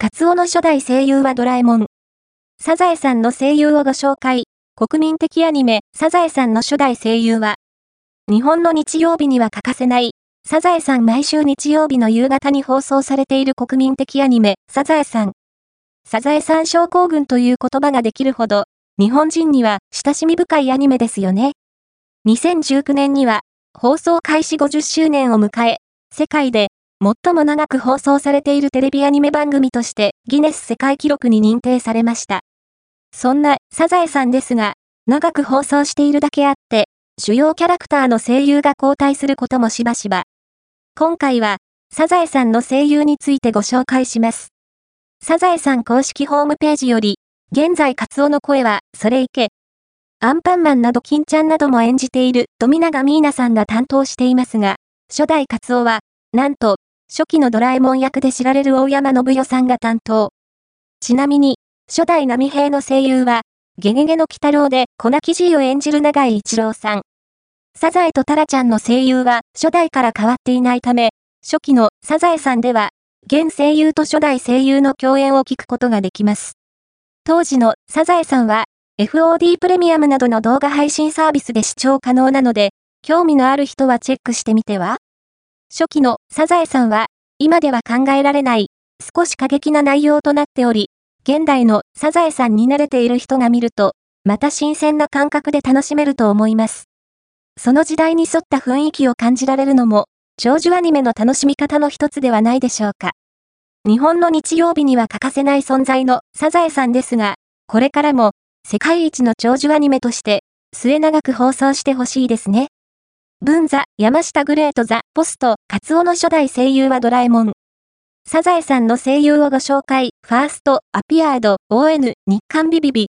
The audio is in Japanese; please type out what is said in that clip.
カツオの初代声優はドラえもん。サザエさんの声優をご紹介。国民的アニメ、サザエさんの初代声優は、日本の日曜日には欠かせない、サザエさん毎週日曜日の夕方に放送されている国民的アニメ、サザエさん。サザエさん症候群という言葉ができるほど、日本人には親しみ深いアニメですよね。2019年には、放送開始50周年を迎え、世界で最も長く放送されているテレビアニメ番組としてギネス世界記録に認定されました。そんなサザエさんですが、長く放送しているだけあって、主要キャラクターの声優が交代することもしばしば。今回は、サザエさんの声優についてご紹介します。サザエさん公式ホームページより、現在カツオの声は、それいけ。アンパンマンなど金ちゃんなども演じている富永ミーナさんが担当していますが、初代カツオは、なんと、初期のドラえもん役で知られる大山信代さんが担当。ちなみに、初代波平の声優は、ゲゲゲの鬼太郎で粉木じいを演じる長井一郎さん。サザエとタラちゃんの声優は初代から変わっていないため、初期のサザエさんでは、現声優と初代声優の共演を聞くことができます。当時のサザエさんは、FOD プレミアムなどの動画配信サービスで視聴可能なので、興味のある人はチェックしてみては？初期のサザエさんは、今では考えられない、少し過激な内容となっており、現代のサザエさんに慣れている人が見ると、また新鮮な感覚で楽しめると思います。その時代に沿った雰囲気を感じられるのも、長寿アニメの楽しみ方の一つではないでしょうか。日本の日曜日には欠かせない存在のサザエさんですが、これからも世界一の長寿アニメとして末永く放送してほしいですね。文座、山下グレートザ、ポスト、カツオの初代声優はドラえもん。サザエさんの声優をご紹介。ファースト、アピアード、ON、日刊ビビビ、